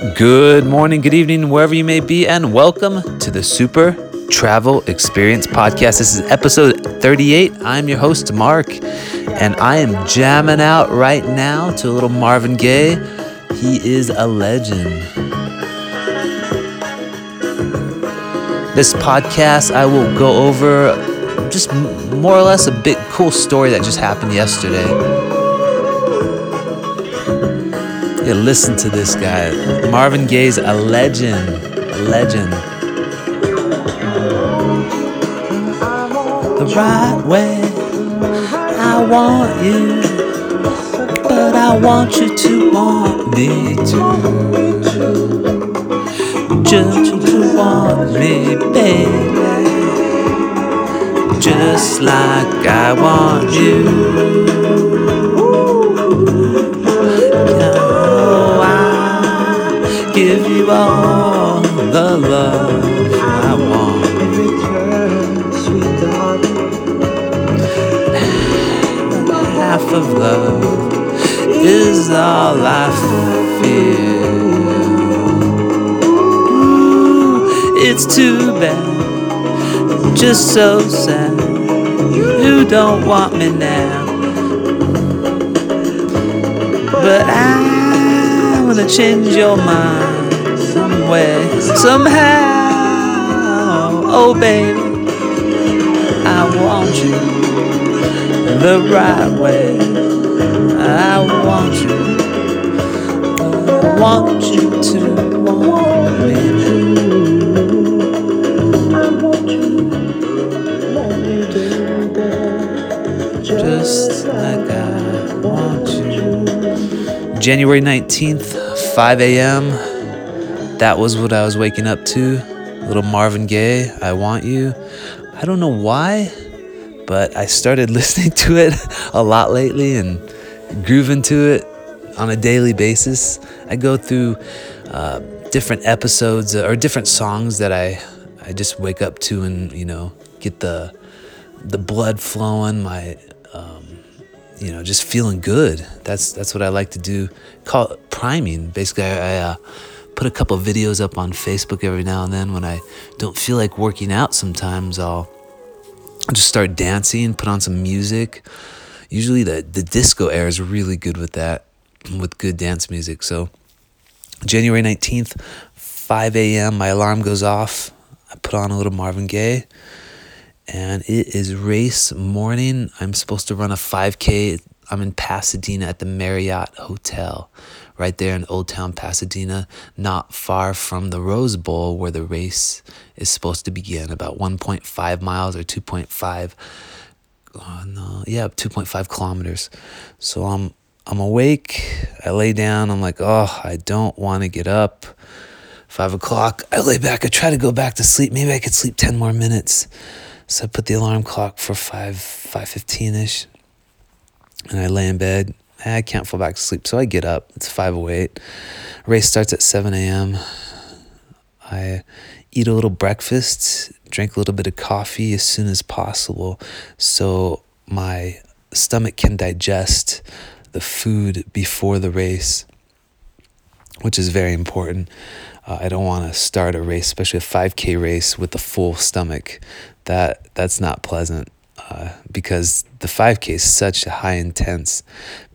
Good morning, good evening, wherever you may be, and welcome to the Super Travel Experience Podcast. This is episode 38. I'm your host, Mark, and I am jamming out right now to a little Marvin Gaye. He is a legend. This podcast, I will go over just more or less a big cool story that just happened yesterday. Yeah, listen to this guy. Marvin Gaye's a legend. A legend. The right way. I want you. But I want you to want me too. Just to want me, baby. Just like I want you. Give you all the love I want. Half of love is all I feel. Ooh, it's too bad, just so sad. You don't want me now, but I wanna change your mind way, somehow. Oh, baby, I want you the right way. I want you, I want you to want me. January 19th, 5 a.m. That was what I was waking up to. Little Marvin Gaye, I Want You. I don't know why, but I started listening to it a lot lately and grooving to it on a daily basis. I go through uh, different episodes or different songs that I I just wake up to and you know get the the blood flowing, my um, you know just feeling good. That's that's what I like to do. Call it priming. Basically, I, I uh, put a couple videos up on Facebook every now and then when I don't feel like working out. Sometimes I'll just start dancing, put on some music. Usually the the disco air is really good with that, with good dance music. So January nineteenth, five a.m. My alarm goes off. I put on a little Marvin Gaye, and it is race morning. I'm supposed to run a five k. I'm in Pasadena at the Marriott Hotel right there in Old Town Pasadena, not far from the Rose Bowl where the race is supposed to begin, about 1.5 miles or 2.5. Oh, uh, no, yeah, 2.5 kilometers. So I'm I'm awake. I lay down. I'm like, oh, I don't want to get up. Five o'clock. I lay back. I try to go back to sleep. Maybe I could sleep ten more minutes. So I put the alarm clock for five five fifteen ish, and I lay in bed. I can't fall back to sleep, so I get up. It's 5:08. Race starts at 7 a.m. I eat a little breakfast, drink a little bit of coffee as soon as possible, so my stomach can digest the food before the race, which is very important. Uh, I don't want to start a race, especially a 5K race, with a full stomach. That that's not pleasant uh, because the 5K is such a high intense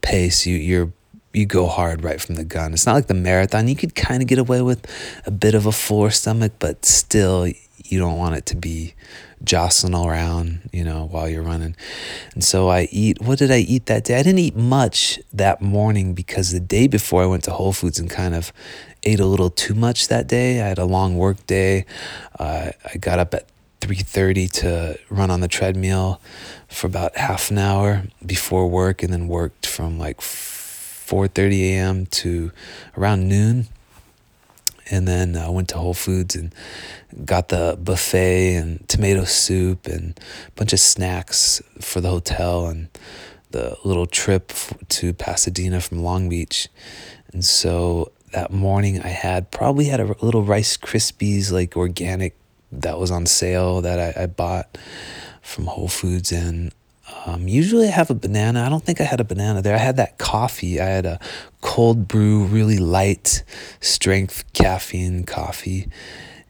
pace. You you're you go hard right from the gun. It's not like the marathon. You could kind of get away with a bit of a full stomach, but still you don't want it to be jostling around, you know, while you're running. And so I eat, what did I eat that day? I didn't eat much that morning because the day before I went to Whole Foods and kind of ate a little too much that day. I had a long work day. Uh, I got up at 3:30 to run on the treadmill for about half an hour before work and then worked from like 4:30 a.m. to around noon and then I went to Whole Foods and got the buffet and tomato soup and a bunch of snacks for the hotel and the little trip to Pasadena from Long Beach. And so that morning I had probably had a little Rice Krispies like organic that was on sale that I, I bought from Whole Foods and Um, usually I have a banana. I don't think I had a banana there. I had that coffee. I had a cold brew, really light strength caffeine coffee.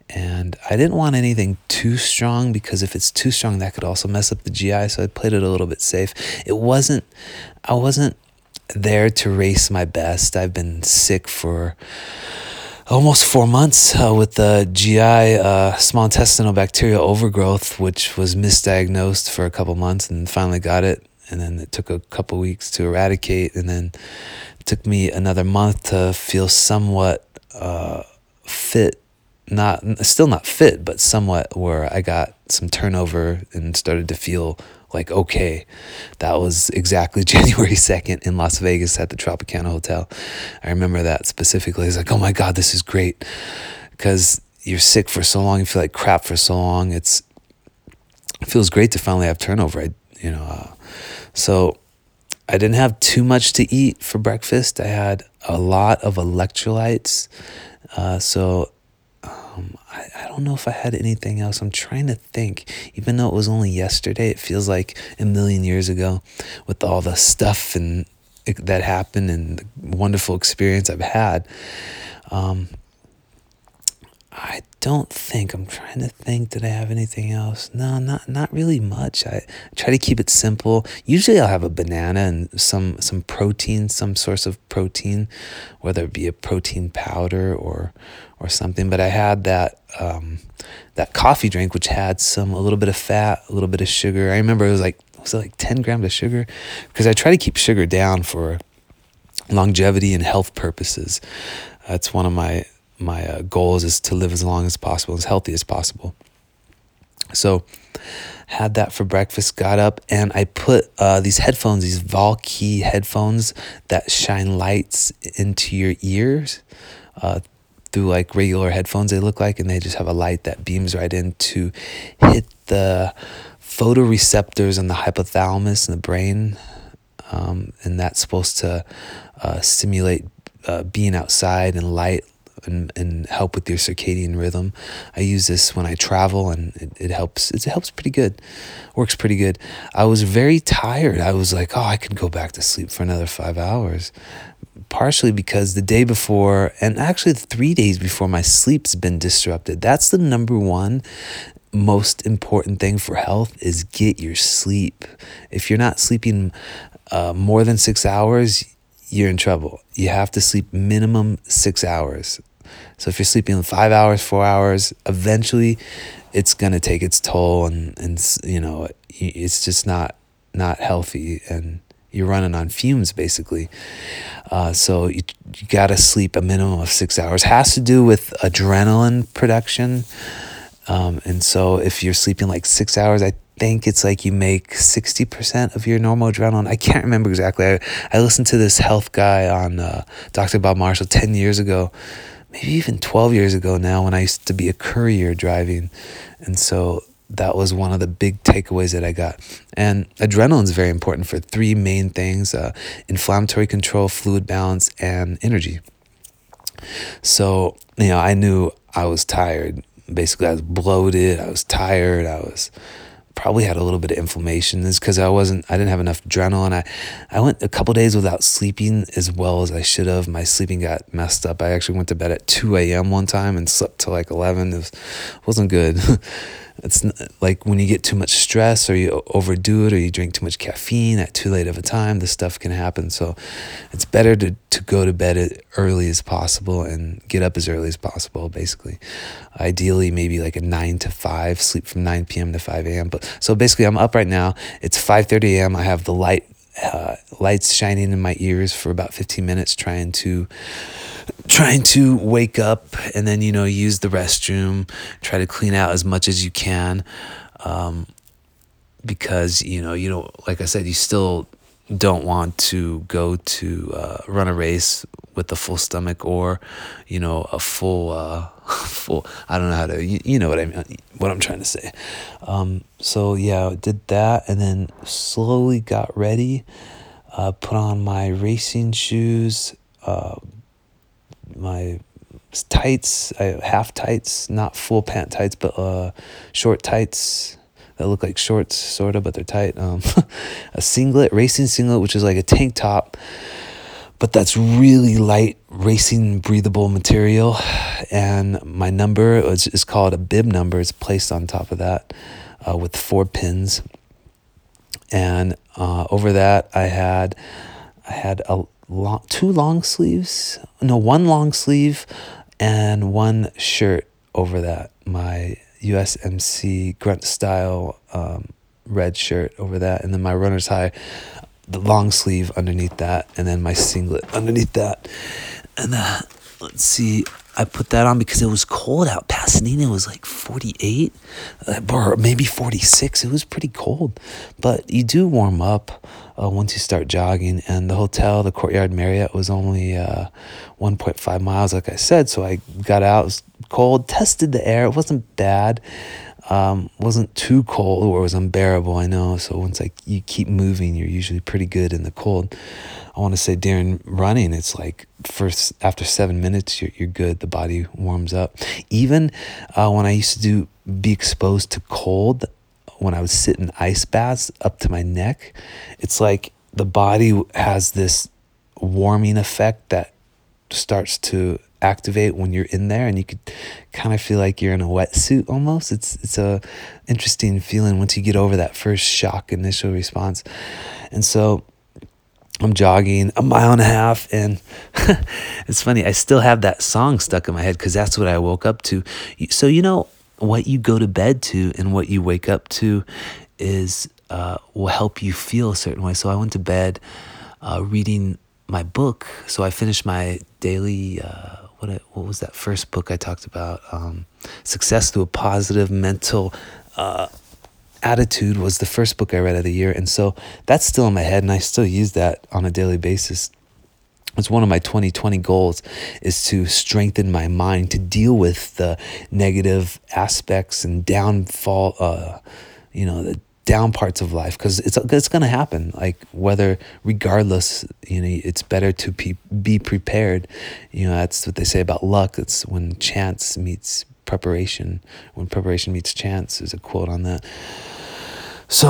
And I didn't want anything too strong because if it's too strong, that could also mess up the GI. So I played it a little bit safe. It wasn't, I wasn't there to race my best. I've been sick for almost four months uh, with the GI uh, small intestinal bacterial overgrowth, which was misdiagnosed for a couple months and finally got it. And then it took a couple weeks to eradicate. And then it took me another month to feel somewhat uh, fit. Not still not fit, but somewhat where I got some turnover and started to feel like, okay, that was exactly January 2nd in Las Vegas at the Tropicana Hotel. I remember that specifically. It's like, oh my God, this is great. Because you're sick for so long, you feel like crap for so long. It's, it feels great to finally have turnover. I, you know, uh, so I didn't have too much to eat for breakfast. I had a lot of electrolytes. Uh, so um, I, I don't know if I had anything else. I'm trying to think. Even though it was only yesterday, it feels like a million years ago with all the stuff and that happened and the wonderful experience I've had. Um, I don't think I'm trying to think. Did I have anything else? No, not not really much. I try to keep it simple. Usually, I'll have a banana and some some protein, some source of protein, whether it be a protein powder or or something. But I had that um, that coffee drink, which had some a little bit of fat, a little bit of sugar. I remember it was like was it like ten grams of sugar, because I try to keep sugar down for longevity and health purposes. That's one of my my uh, goals is to live as long as possible, as healthy as possible. So, had that for breakfast. Got up and I put uh, these headphones, these Valkee headphones that shine lights into your ears uh, through like regular headphones. They look like, and they just have a light that beams right in to hit the photoreceptors in the hypothalamus in the brain, um, and that's supposed to uh, stimulate uh, being outside and light and, and help with your circadian rhythm. I use this when I travel and it, it helps. It helps pretty good. Works pretty good. I was very tired. I was like, oh, I could go back to sleep for another five hours. Partially because the day before, and actually three days before, my sleep's been disrupted. That's the number one most important thing for health is get your sleep. If you're not sleeping uh, more than six hours, you're in trouble. You have to sleep minimum six hours. So if you're sleeping five hours, four hours, eventually it's gonna take its toll, and and you know it's just not not healthy, and you're running on fumes basically. Uh, so you you gotta sleep a minimum of six hours. Has to do with adrenaline production. Um, and so if you're sleeping like six hours, I think it's like you make 60% of your normal adrenaline. I can't remember exactly. I, I listened to this health guy on uh, Dr. Bob Marshall 10 years ago maybe even 12 years ago now when I used to be a courier driving. And so that was one of the big takeaways that I got. And adrenaline is very important for three main things uh, inflammatory control, fluid balance, and energy. So, you know, I knew I was tired. Basically, I was bloated, I was tired, I was probably had a little bit of inflammation is because I wasn't I didn't have enough adrenaline. I I went a couple days without sleeping as well as I should have. My sleeping got messed up. I actually went to bed at 2 a.m. one time and slept till like 11. It was, wasn't good. it's like when you get too much stress or you overdo it or you drink too much caffeine at too late of a time, this stuff can happen. So it's better to, to go to bed as early as possible and get up as early as possible, basically. Ideally, maybe like a 9 to 5, sleep from 9 p.m. to 5 a.m. But so basically, I'm up right now. It's 5:30 a.m. I have the light uh, lights shining in my ears for about 15 minutes trying to trying to wake up and then you know use the restroom try to clean out as much as you can um, because you know you know like i said you still don't want to go to uh, run a race with a full stomach or you know a full uh, full i don't know how to you, you, know what i mean what i'm trying to say um, so yeah I did that and then slowly got ready uh, put on my racing shoes uh, my tights, I half tights, not full pant tights, but uh, short tights, that look like shorts, sort of, but they're tight. Um, a singlet, racing singlet, which is like a tank top, but that's really light, racing, breathable material. And my number is, is called a bib number. It's placed on top of that uh, with four pins. And uh, over that, I had I had a long, two long sleeves, no, one long sleeve, and one shirt over that. My USMC grunt style um, red shirt over that, and then my runner's high, the long sleeve underneath that, and then my singlet underneath that. And uh, let's see, I put that on because it was cold out. Pasadena was like 48 uh, or maybe 46. It was pretty cold, but you do warm up uh, once you start jogging. And the hotel, the Courtyard Marriott, was only uh, 1.5 miles, like I said. So I got out, it was cold, tested the air. It wasn't bad. Um, wasn't too cold or was unbearable, I know. So once like you keep moving, you're usually pretty good in the cold. I want to say during running, it's like first after seven minutes, you're, you're good. The body warms up. Even uh, when I used to do be exposed to cold, when I would sit in ice baths up to my neck, it's like the body has this warming effect that starts to activate when you're in there and you could kind of feel like you're in a wetsuit almost it's it's a interesting feeling once you get over that first shock initial response and so I'm jogging a mile and a half, and it's funny. I still have that song stuck in my head because that's what I woke up to. So you know what you go to bed to and what you wake up to is uh, will help you feel a certain way. So I went to bed uh, reading my book. So I finished my daily. Uh, what what was that first book I talked about? Um, Success through a positive mental uh, Attitude was the first book I read of the year. And so that's still in my head, and I still use that on a daily basis. It's one of my 2020 goals is to strengthen my mind to deal with the negative aspects and downfall, uh, you know, the down parts of life because it's it's gonna happen. Like whether regardless, you know, it's better to be be prepared. You know, that's what they say about luck. It's when chance meets preparation. When preparation meets chance, is a quote on that. So,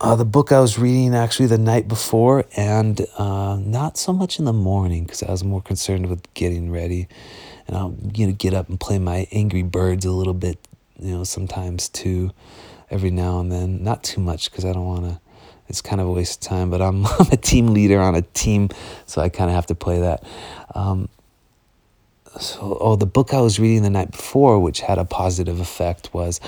uh, the book I was reading actually the night before, and uh, not so much in the morning because I was more concerned with getting ready. And I'll you know get up and play my Angry Birds a little bit, you know, sometimes too, every now and then. Not too much because I don't want to. It's kind of a waste of time, but I'm, I'm a team leader on a team, so I kind of have to play that. Um, so, oh, the book I was reading the night before, which had a positive effect, was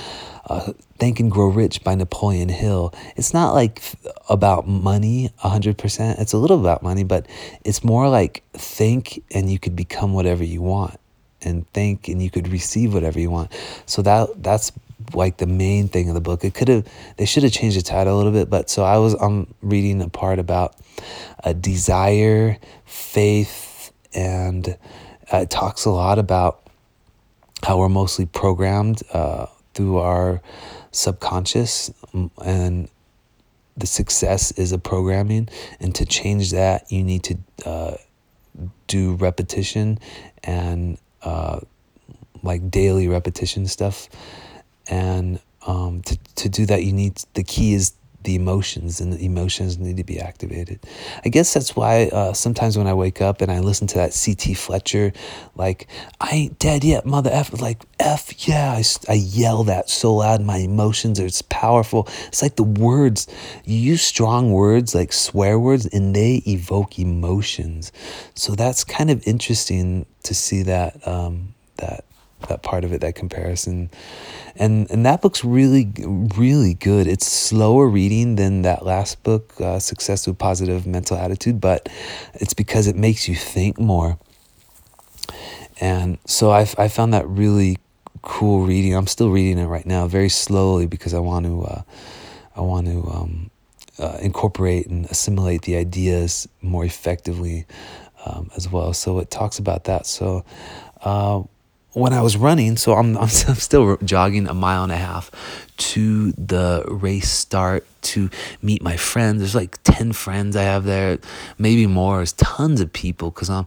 uh, Think and Grow Rich by Napoleon Hill. It's not like about money 100%. It's a little about money, but it's more like think and you could become whatever you want and think and you could receive whatever you want. So that that's like the main thing of the book. It could have they should have changed the title a little bit, but so I was I'm reading a part about a desire, faith, and uh, it talks a lot about how we're mostly programmed uh, through our subconscious and the success is a programming and to change that you need to uh, do repetition and uh, like daily repetition stuff and um, to, to do that you need the key is the emotions and the emotions need to be activated. I guess that's why uh, sometimes when I wake up and I listen to that CT Fletcher, like, I ain't dead yet, mother F, like, F, yeah, I, I yell that so loud. My emotions are, it's powerful. It's like the words, you use strong words like swear words and they evoke emotions. So that's kind of interesting to see that, um, that that part of it, that comparison. And and that book's really really good. It's slower reading than that last book, uh, Success with Positive Mental Attitude, but it's because it makes you think more. And so I I found that really cool reading. I'm still reading it right now, very slowly because I want to uh, I want to um, uh, incorporate and assimilate the ideas more effectively um, as well. So it talks about that. So uh, when I was running, so I'm, I'm still jogging a mile and a half to the race start to meet my friends. There's like 10 friends I have there, maybe more. There's tons of people because I'm,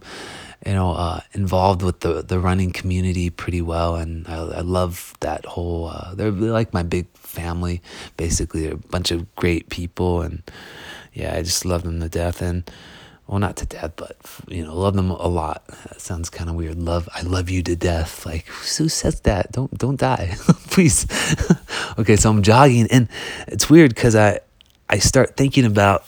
you know, uh, involved with the, the running community pretty well, and I, I love that whole. Uh, they're like my big family, basically. They're a bunch of great people, and yeah, I just love them to death. And well, not to death, but you know, love them a lot. That sounds kind of weird. Love, I love you to death. Like who says that? Don't don't die, please. okay, so I'm jogging, and it's weird because I I start thinking about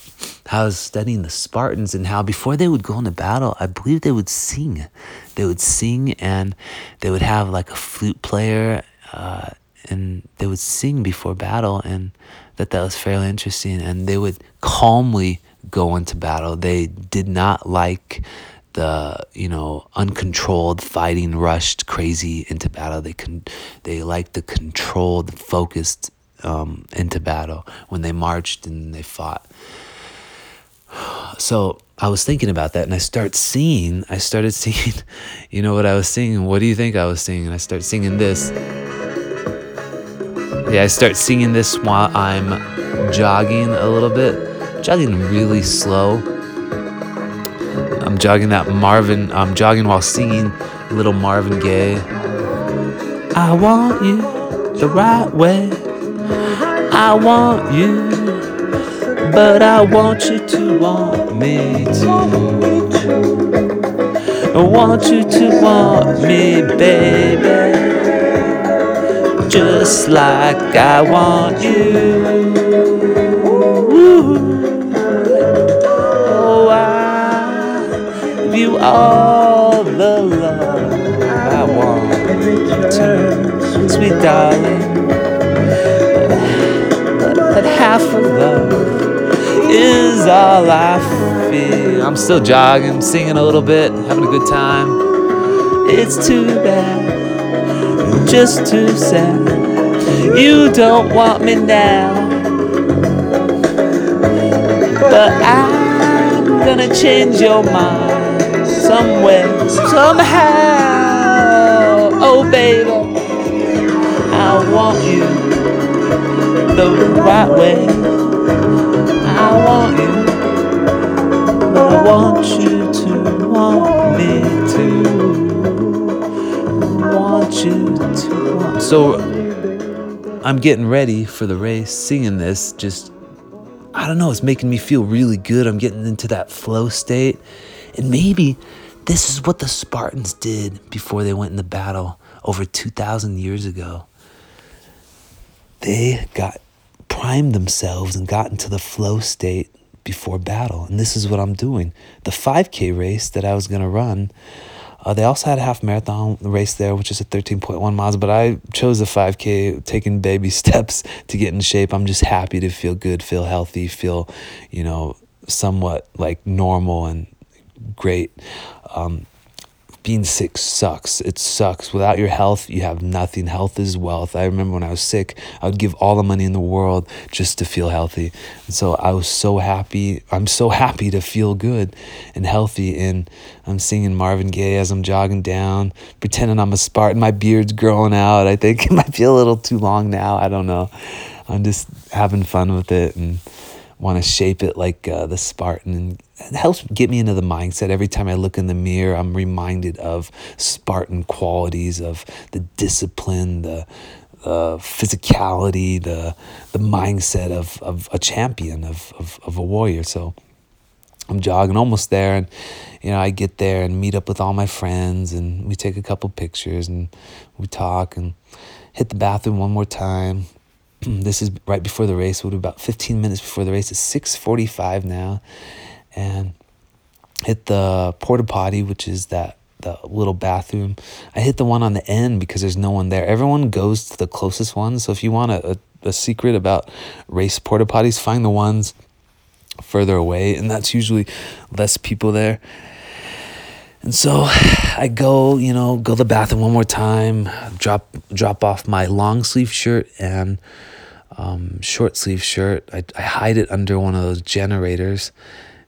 how I was studying the Spartans and how before they would go into battle, I believe they would sing. They would sing and they would have like a flute player uh, and they would sing before battle and that that was fairly interesting and they would calmly go into battle. They did not like the you know uncontrolled fighting rushed crazy into battle they can they liked the controlled focused um, into battle when they marched and they fought. So I was thinking about that and I start seeing I started seeing you know what I was seeing What do you think I was seeing And I start singing this. Yeah, I start singing this while I'm jogging a little bit, jogging really slow. I'm jogging that Marvin, I'm jogging while singing little Marvin Gaye. I want you the right way. I want you, but I want you to want me too. I want you to want me, baby, just like I want you. All the love I want to, sweet darling But half of love is all I feel. I'm still jogging, singing a little bit, having a good time. It's too bad, just too sad. You don't want me now, but I'm gonna change your mind some way, somehow. Oh, baby, I want you the right way. I want you, but I want you to want me to. Want you to want. So I'm getting ready for the race, singing this. Just I don't know. It's making me feel really good. I'm getting into that flow state, and maybe this is what the Spartans did before they went into battle over 2,000 years ago. They got primed themselves and got into the flow state before battle. And this is what I'm doing. The 5K race that I was going to run, uh, they also had a half marathon race there, which is a 13.1 miles, but I chose the 5K, taking baby steps to get in shape. I'm just happy to feel good, feel healthy, feel, you know, somewhat like normal and great. Um, being sick sucks. It sucks. Without your health, you have nothing. Health is wealth. I remember when I was sick, I would give all the money in the world just to feel healthy. And so I was so happy. I'm so happy to feel good and healthy. And I'm singing Marvin Gaye as I'm jogging down, pretending I'm a Spartan. My beard's growing out. I think it might be a little too long now. I don't know. I'm just having fun with it and want to shape it like uh, the Spartan and it helps get me into the mindset. Every time I look in the mirror, I'm reminded of Spartan qualities of the discipline, the physicality, the the mindset of, of a champion, of, of, of a warrior. So I'm jogging almost there and you know, I get there and meet up with all my friends and we take a couple pictures and we talk and hit the bathroom one more time. this is right before the race, we'll be about 15 minutes before the race. It's 645 now and hit the porta potty, which is that the little bathroom. I hit the one on the end because there's no one there. Everyone goes to the closest one. So if you want a, a, a secret about race porta potties, find the ones further away, and that's usually less people there. And so I go, you know, go to the bathroom one more time, drop drop off my long sleeve shirt and um, short sleeve shirt. I, I hide it under one of those generators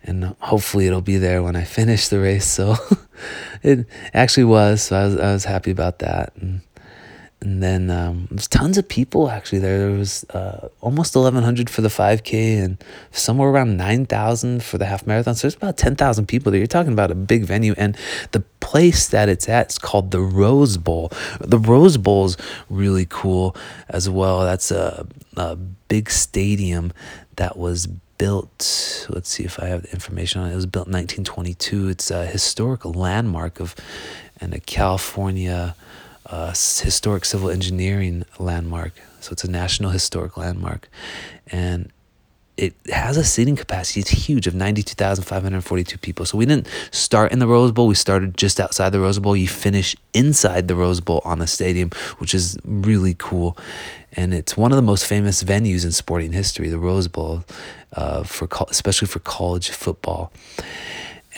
and hopefully it'll be there when I finish the race. So it actually was. So I was I was happy about that. And and then um, there's tons of people actually there. There was uh, almost 1,100 for the 5K and somewhere around 9,000 for the half marathon. So there's about 10,000 people there. You're talking about a big venue. And the place that it's at is called the Rose Bowl. The Rose Bowl is really cool as well. That's a, a big stadium that was built. Let's see if I have the information on it. It was built in 1922. It's a historical landmark of and a California uh, historic civil engineering landmark. So it's a national historic landmark, and it has a seating capacity. It's huge of 92,542 people. So we didn't start in the Rose Bowl. We started just outside the Rose Bowl. You finish inside the Rose Bowl on the stadium, which is really cool. And it's one of the most famous venues in sporting history, the Rose Bowl, uh, for especially for college football.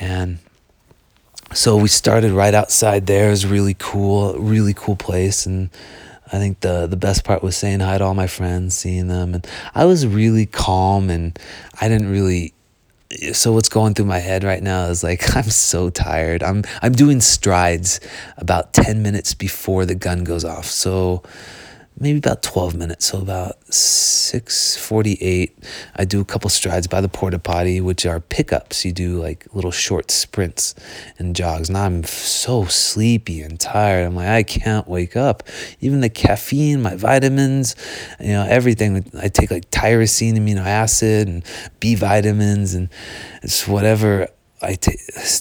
And so we started right outside there. It was really cool, really cool place. And I think the the best part was saying hi to all my friends, seeing them, and I was really calm, and I didn't really. So what's going through my head right now is like I'm so tired. I'm I'm doing strides about ten minutes before the gun goes off. So maybe about 12 minutes so about 648 i do a couple strides by the porta potty which are pickups. You do like little short sprints and jogs. And i'm so sleepy and tired. I'm like i can't wake up. Even the caffeine my vitamins you know everything. I take like tyrosine amino acid and b vitamins and it's whatever I t-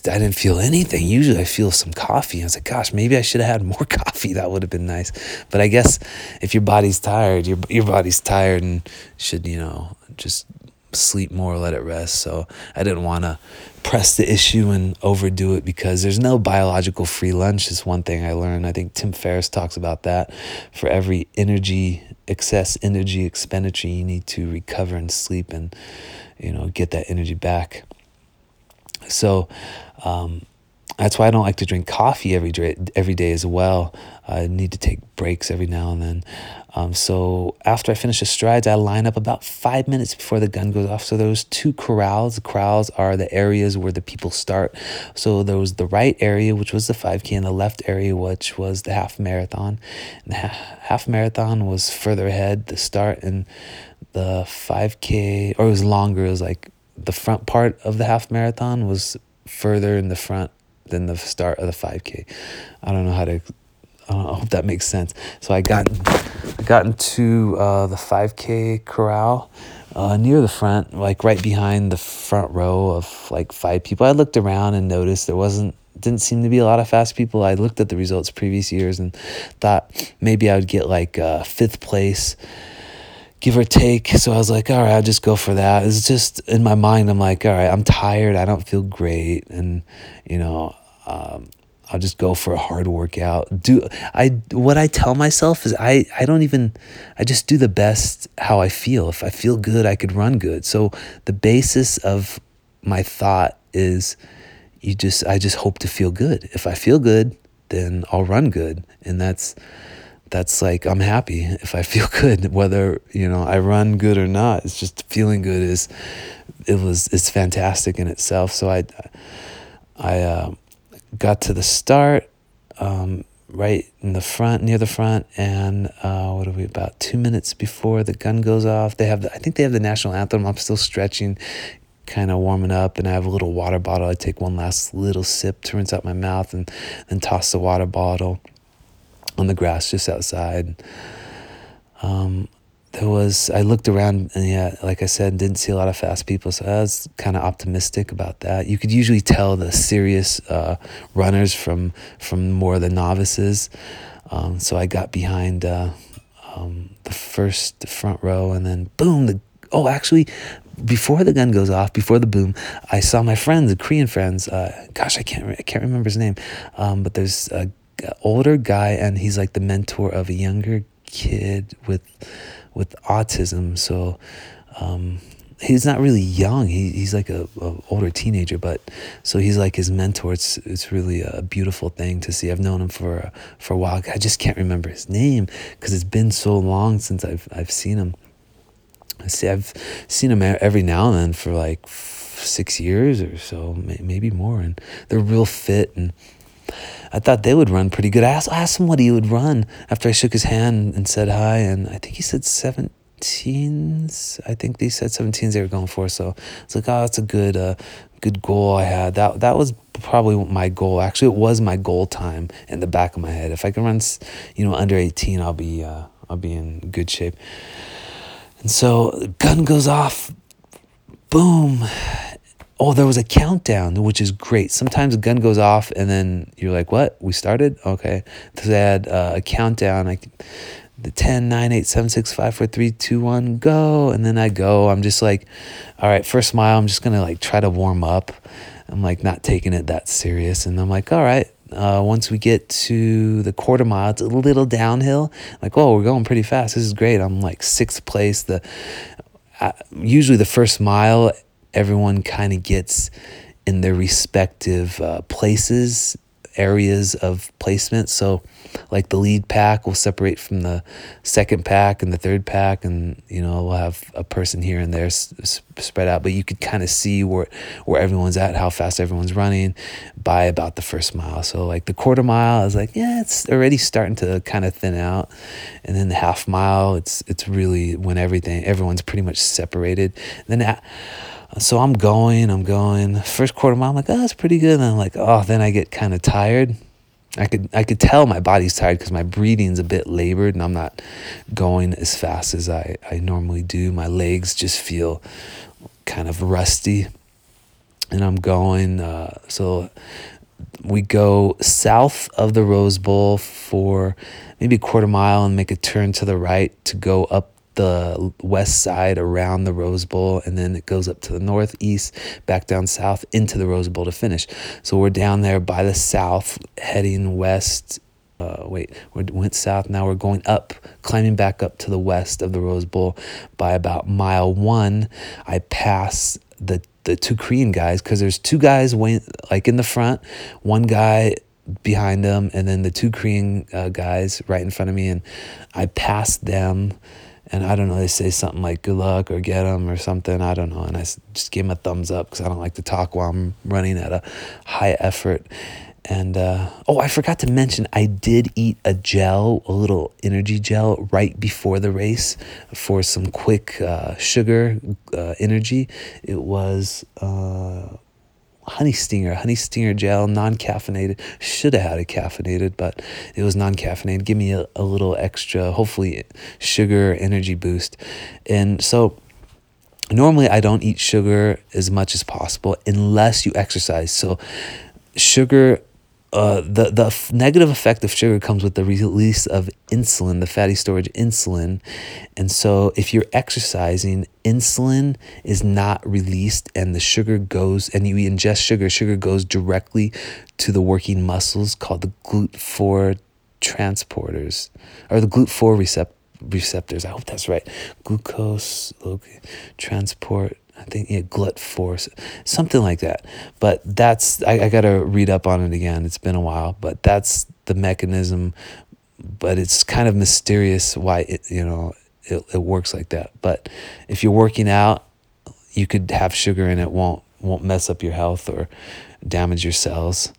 I didn't feel anything. Usually I feel some coffee. I was like, gosh, maybe I should have had more coffee. That would have been nice. But I guess if your body's tired, your, your body's tired and should, you know, just sleep more, let it rest. So I didn't want to press the issue and overdo it because there's no biological free lunch is one thing I learned. I think Tim Ferriss talks about that. For every energy, excess energy expenditure, you need to recover and sleep and, you know, get that energy back. So um, that's why I don't like to drink coffee every day, every day as well. I need to take breaks every now and then. Um, so after I finish the strides, I line up about five minutes before the gun goes off. So those two corrals. The corrals are the areas where the people start. So there was the right area, which was the 5K, and the left area, which was the half marathon. And the half marathon was further ahead, the start, and the 5K, or it was longer. It was like the front part of the half marathon was further in the front than the start of the 5K. I don't know how to. I, know, I hope that makes sense. So I got, I got into uh, the 5K corral uh, near the front, like right behind the front row of like five people. I looked around and noticed there wasn't didn't seem to be a lot of fast people. I looked at the results previous years and thought maybe I would get like uh, fifth place give or take. So I was like, all right, I'll just go for that. It's just in my mind, I'm like, all right, I'm tired. I don't feel great. And, you know, um, I'll just go for a hard workout. Do I what I tell myself is I I don't even I just do the best how I feel. If I feel good, I could run good. So the basis of my thought is you just I just hope to feel good. If I feel good, then I'll run good. And that's that's like I'm happy if I feel good, whether you know I run good or not. It's just feeling good is it was it's fantastic in itself. So I I uh, got to the start um, right in the front, near the front, and uh, what are we about two minutes before the gun goes off? They have the, I think they have the national anthem. I'm still stretching. Kind of warming up, and I have a little water bottle. I take one last little sip to rinse out my mouth, and then toss the water bottle on the grass just outside. Um, there was I looked around and yeah, like I said, didn't see a lot of fast people, so I was kind of optimistic about that. You could usually tell the serious uh, runners from from more the novices. Um, so I got behind uh, um, the first front row, and then boom, the oh actually before the gun goes off, before the boom, I saw my friends, the Korean friends. Uh, gosh, I can't I can't remember his name, um, but there's a older guy and he's like the mentor of a younger kid with with autism. So um, he's not really young. He, he's like a, a, older teenager but so he's like his mentor. It's it's really a beautiful thing to see. I've known him for for a while. I just can't remember his name because it's been so long since i've i've seen him. I see i've seen him every now and then for like six years or so maybe more and they're real fit and I thought they would run pretty good. I asked, him what he would run after I shook his hand and said hi, and I think he said 17s. I think they said 17s they were going for. So it's like, oh, that's a good, uh, good goal I had. That that was probably my goal. Actually, it was my goal time in the back of my head. If I can run, you know, under 18, I'll be, uh, I'll be in good shape. And so gun goes off, boom, oh, there was a countdown, which is great. Sometimes a gun goes off and then you're like, what? We started? Okay. So they had uh, a countdown, like the 10, 9, 8, 7, 6, 5, 4, 3, 2, 1, go. And then I go. I'm just like, all right, first mile, I'm just going to like try to warm up. I'm like not taking it that serious. And I'm like, all right, uh, once we get to the quarter mile, it's a little downhill. Like, oh, we're going pretty fast. This is great. I'm like sixth place. The uh, usually the first mile everyone kind of gets in their respective uh, places, areas of placement. So, like the lead pack will separate from the second pack and the third pack, and you know we'll have a person here and there s- spread out. But you could kind of see where where everyone's at, how fast everyone's running by about the first mile. So, like the quarter mile is like yeah, it's already starting to kind of thin out, and then the half mile, it's it's really when everything everyone's pretty much separated. And then. So I'm going, I'm going. First quarter mile, I'm like, oh, that's pretty good. And I'm like, oh, then I get kind of tired. I could I could tell my body's tired because my breathing's a bit labored and I'm not going as fast as I, I normally do. My legs just feel kind of rusty. And I'm going, uh, so we go south of the Rose Bowl for maybe a quarter mile and make a turn to the right to go up the west side around the Rose Bowl, and then it goes up to the northeast, back down south into the Rose Bowl to finish. So we're down there by the south, heading west. Uh, wait, we went south. Now we're going up, climbing back up to the west of the Rose Bowl. By about mile one, I pass the the two Korean guys because there's two guys went like in the front, one guy behind them, and then the two Korean uh, guys right in front of me, and I passed them and I don't know, they say something like good luck or get them or something. I don't know. And I just give them a thumbs up because I don't like to talk while I'm running at a high effort. And uh, oh, I forgot to mention, I did eat a gel, a little energy gel, right before the race for some quick uh, sugar uh, energy. It was uh, honey stinger, honey stinger gel, non caffeinated. Should have had it caffeinated, but it was non caffeinated. Give me a, a little extra, hopefully, sugar energy boost. And so, normally I don't eat sugar as much as possible unless you exercise. So, sugar uh, the the f- negative effect of sugar comes with the release of insulin, the fatty storage insulin, and so if you're exercising, insulin is not released, and the sugar goes, and you ingest sugar, sugar goes directly to the working muscles called the GLUT4 transporters, or the GLUT4 recept- receptors. I hope that's right. Glucose transport I think yeah, GLUT4, something like that. But that's I, I got to read up on it again. It's been a while, but that's the mechanism. But it's kind of mysterious why it you know it, it works like that. But if you're working out, you could have sugar and it won't won't mess up your health or damage your cells.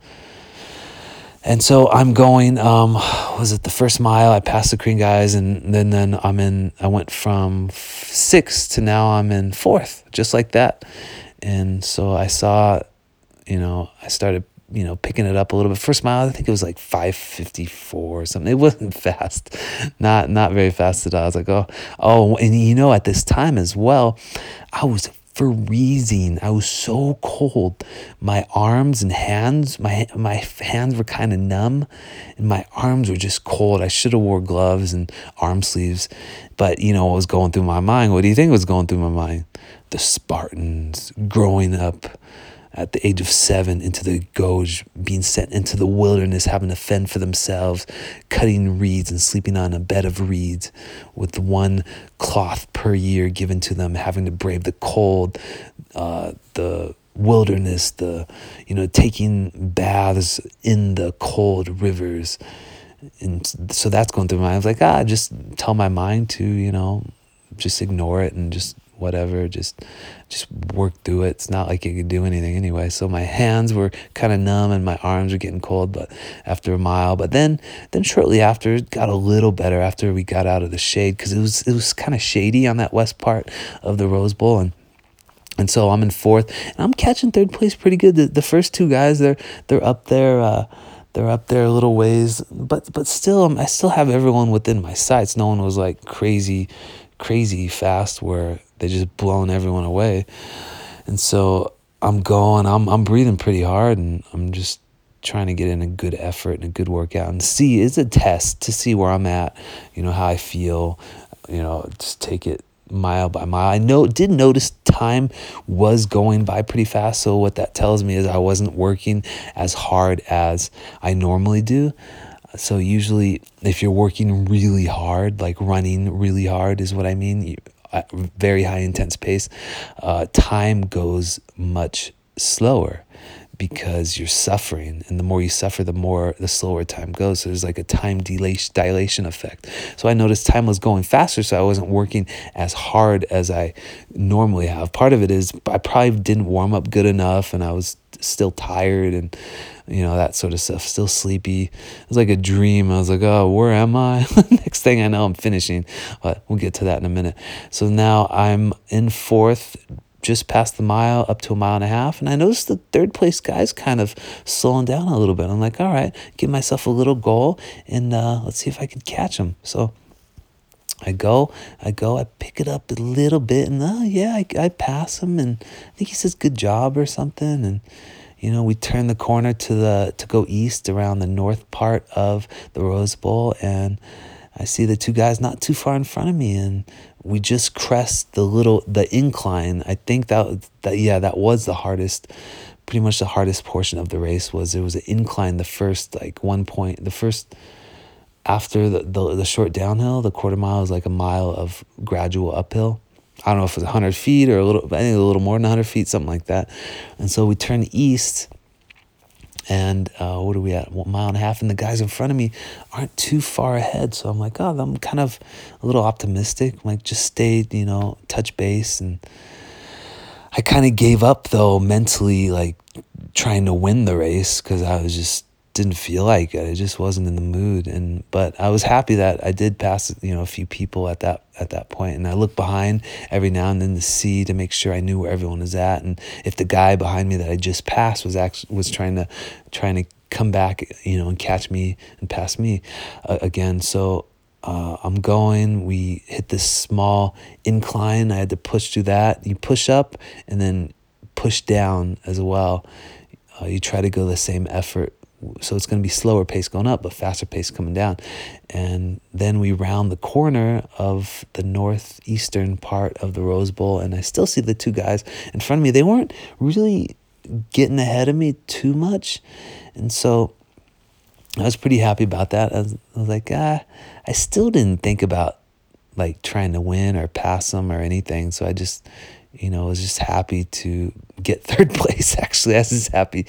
And so I'm going, um, was it the first mile? I passed the Korean guys and then, then I'm in, I went from sixth to now I'm in fourth, just like that. And so I saw, you know, I started, you know, picking it up a little bit. First mile, I think it was like 554 or something. It wasn't fast, not, not very fast at all. I was like, oh, oh, and you know, at this time as well, I was freezing. I was so cold. My arms and hands, my my hands were kind of numb, and my arms were just cold. I should have wore gloves and arm sleeves, but you know what was going through my mind? What do you think was going through my mind? The Spartans growing up at the age of seven into the agoge, being sent into the wilderness, having to fend for themselves, cutting reeds and sleeping on a bed of reeds with one cloth per year given to them, having to brave the cold, uh, the wilderness, the, you know, taking baths in the cold rivers. And so that's going through my mind. I was like, ah, just tell my mind to, you know, just ignore it and just whatever, just just work through it. It's not like you could do anything anyway. So my hands were kind of numb and my arms were getting cold, but after a mile, but then then shortly after it got a little better after we got out of the shade because it was it was kind of shady on that west part of the Rose Bowl and and so I'm in fourth, and I'm catching third place pretty good. The, the first two guys, they're they're up there, uh, they're up there a little ways, but but still, I'm, I still have everyone within my sights. No one was like crazy, crazy fast where they just blown everyone away, and so I'm going. I'm I'm breathing pretty hard, and I'm just trying to get in a good effort and a good workout and see it's a test to see where I'm at, you know how I feel, you know just take it mile by mile. I know did notice time was going by pretty fast. So what that tells me is I wasn't working as hard as I normally do. So usually if you're working really hard, like running really hard is what I mean, you, very high intense pace, uh, time goes much slower because you're suffering. And the more you suffer the more the slower time goes. So there's like a time dilation dilation effect. So i noticed time was going faster so i wasn't working as hard as i normally have. Part of it is i probably didn't warm up good enough and i was still tired and you know that sort of stuff still sleepy it was like a dream i was like oh where am i next thing i know i'm finishing but we'll get to that in a minute so now i'm in fourth just past the mile up to a mile and a half. And I noticed the third place guy's kind of slowing down a little bit. I'm like, all right, give myself a little goal and uh, let's see if I can catch him. So I go, I go, I pick it up a little bit and uh, yeah, I, I pass him and I think he says good job or something. And, you know, we turn the corner to the, to go east around the north part of the Rose Bowl and I see the two guys not too far in front of me and we just crest the little the incline. I think that that yeah, that was the hardest pretty much the hardest portion of the race was there was an incline the first like one point the first after the, the, the short downhill the quarter mile is like a mile of gradual uphill i don't know if it's 100 feet or a little i think a little more than 100 feet something like that and so we turn east and uh, what are we at? One mile and a half, and the guys in front of me aren't too far ahead. So I'm like, oh, I'm kind of a little optimistic. I'm like, just stay, you know, touch base, and I kind of gave up though mentally, like trying to win the race because I was just didn't feel like it. I just wasn't in the mood. And but I was happy that I did pass, you know, a few people at that at that point. And I look behind every now and then to see to make sure I knew where everyone was at. And if the guy behind me that I just passed was actually was trying to trying to come back, you know, and catch me and pass me uh, again. So uh, I'm going. We hit this small incline. I had to push through that. You push up and then push down as well. Uh, you try to go the same effort so it's going to be slower pace going up, but faster pace coming down. And then we round the corner of the northeastern part of the Rose Bowl, and I still see the two guys in front of me. They weren't really getting ahead of me too much, and so I was pretty happy about that. I was, I was like, ah, I still didn't think about like trying to win or pass them or anything. So I just, you know, was just happy to get third place. Actually, I was just happy,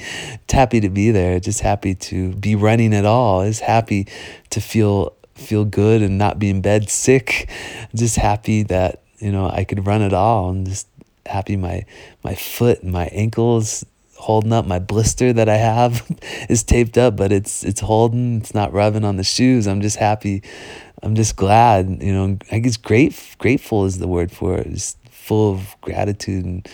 happy to be there. Just happy to be running at all. I was happy to feel feel good and not be in bed sick. Just happy that you know I could run at all, and just happy my my foot and my ankles holding up. My blister that I have is taped up, but it's it's holding. It's not rubbing on the shoes. I'm just happy. I'm just glad. You know, I guess great grateful is the word for it. Just full of gratitude and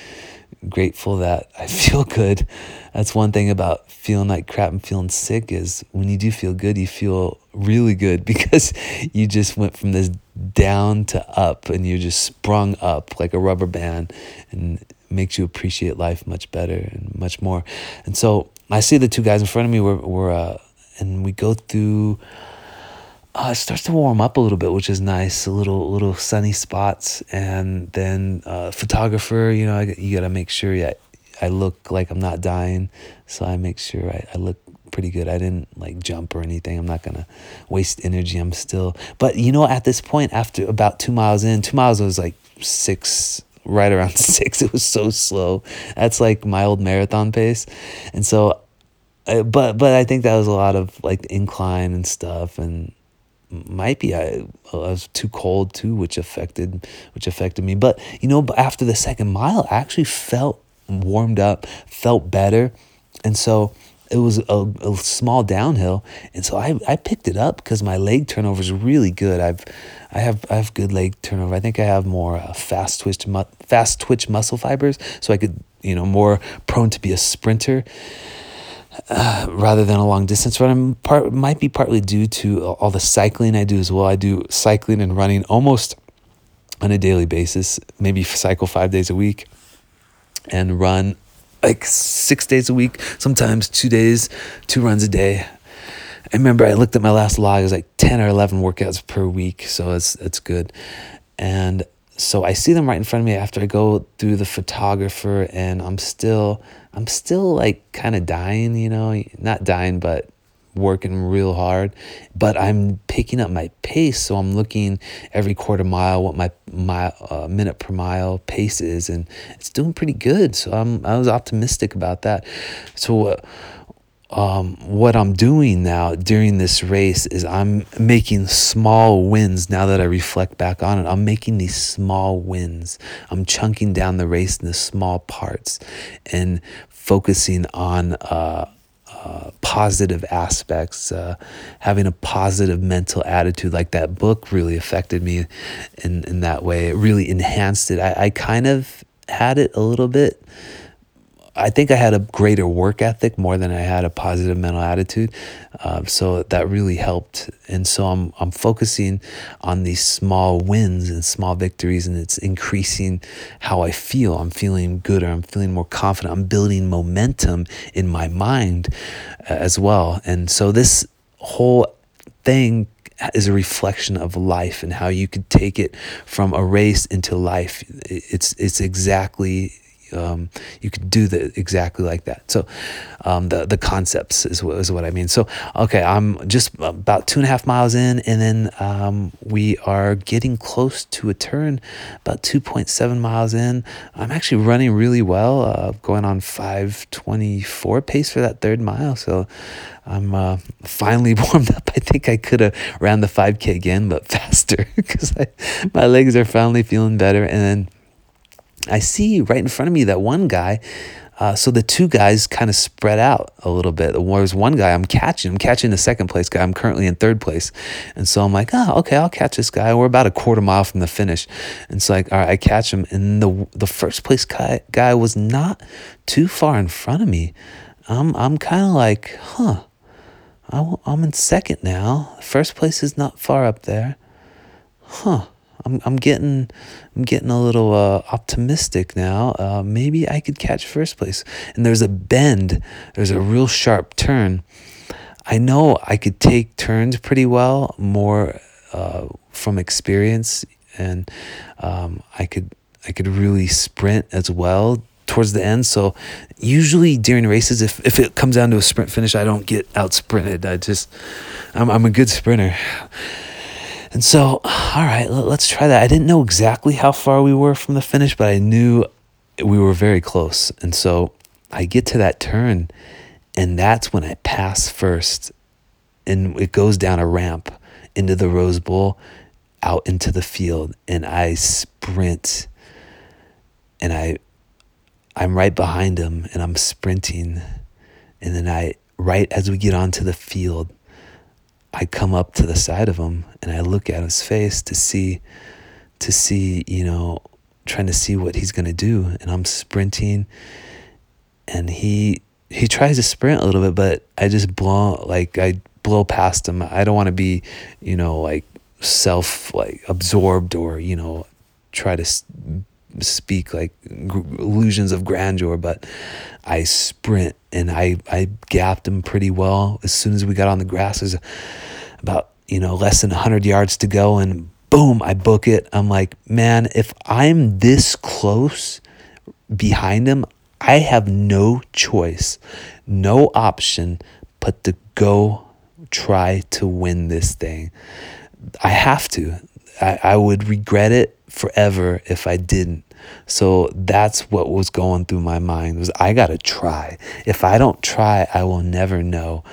grateful that I feel good. That's one thing about feeling like crap and feeling sick is when you do feel good, you feel really good because you just went from this down to up and you just sprung up like a rubber band and makes you appreciate life much better and much more. And so I see the two guys in front of me were, were uh, and we go through uh, it starts to warm up a little bit, which is nice. A little little sunny spots, and then uh, photographer. You know, I, you got to make sure yeah, I look like I'm not dying, so I make sure I, I look pretty good. I didn't like jump or anything. I'm not gonna waste energy. I'm still, but you know, at this point, after about two miles in, two miles was like six, right around six. It was so slow. That's like my old marathon pace, and so, uh, but but I think that was a lot of like incline and stuff, and might be I, I was too cold too, which affected which affected me. But you know, after the second mile, I actually felt warmed up, felt better, and so it was a, a small downhill, and so I, I picked it up because my leg turnover is really good. I've I have I have good leg turnover. I think I have more uh, fast twitch mu- fast twitch muscle fibers, so I could you know more prone to be a sprinter. Uh, rather than a long distance runner, part might be partly due to all the cycling I do as well. I do cycling and running almost on a daily basis, maybe cycle five days a week, and run like six days a week, sometimes two days, two runs a day. I remember I looked at my last log, it was like 10 or 11 workouts per week. So it's, it's good. And so I see them right in front of me after I go through the photographer and I'm still, I'm still like kind of dying, you know, not dying, but working real hard, but I'm picking up my pace. So I'm looking every quarter mile what my mile uh, minute per mile pace is, and it's doing pretty good. So I'm I was optimistic about that. So. Uh, um, what I'm doing now during this race is I'm making small wins now that I reflect back on it. I'm making these small wins. I'm chunking down the race into small parts and focusing on uh, uh, positive aspects, uh, having a positive mental attitude. Like that book really affected me in, in that way. It really enhanced it. I, I kind of had it a little bit I think I had a greater work ethic more than I had a positive mental attitude. Uh, so that really helped. And so I'm, I'm focusing on these small wins and small victories, and it's increasing how I feel. I'm feeling good or I'm feeling more confident. I'm building momentum in my mind uh, as well. And so this whole thing is a reflection of life and how you could take it from a race into life. It's it's exactly um, you could do the exactly like that. So um, the the concepts is what, is what I mean. So okay, I'm just about two and a half miles in, and then um, we are getting close to a turn, about two point seven miles in. I'm actually running really well, uh, going on five twenty four pace for that third mile. So I'm uh, finally warmed up. I think I could have ran the 5K again, but faster because my legs are finally feeling better. And then I see right in front of me that one guy. Uh, so the two guys kind of spread out a little bit. There's one guy I'm catching. I'm catching the second place guy. I'm currently in third place. And so I'm like, oh, okay, I'll catch this guy. We're about a quarter mile from the finish. And so like, all right, I catch him. And the the first place guy, guy was not too far in front of me. I'm, I'm kind of like, huh, I'm in second now. First place is not far up there. Huh. I'm I'm getting I'm getting a little uh, optimistic now. Uh, maybe I could catch first place. And there's a bend. There's a real sharp turn. I know I could take turns pretty well, more uh, from experience, and um, I could I could really sprint as well towards the end. So usually during races, if, if it comes down to a sprint finish, I don't get out sprinted. I just I'm I'm a good sprinter. And so, all right, let's try that. I didn't know exactly how far we were from the finish, but I knew we were very close. And so I get to that turn, and that's when I pass first. And it goes down a ramp into the Rose Bowl, out into the field, and I sprint. And I I'm right behind him and I'm sprinting. And then I right as we get onto the field, I come up to the side of him and I look at his face to see, to see, you know, trying to see what he's gonna do. And I'm sprinting, and he he tries to sprint a little bit, but I just blow like I blow past him. I don't want to be, you know, like self like absorbed or you know try to speak like illusions of grandeur, but I sprint and I, I gapped him pretty well. As soon as we got on the grass, there's about, you know, less than 100 yards to go, and boom, I book it. I'm like, man, if I'm this close behind him, I have no choice, no option but to go try to win this thing. I have to. I, I would regret it forever if I didn't. So that's what was going through my mind was I got to try. If I don't try, I will never know.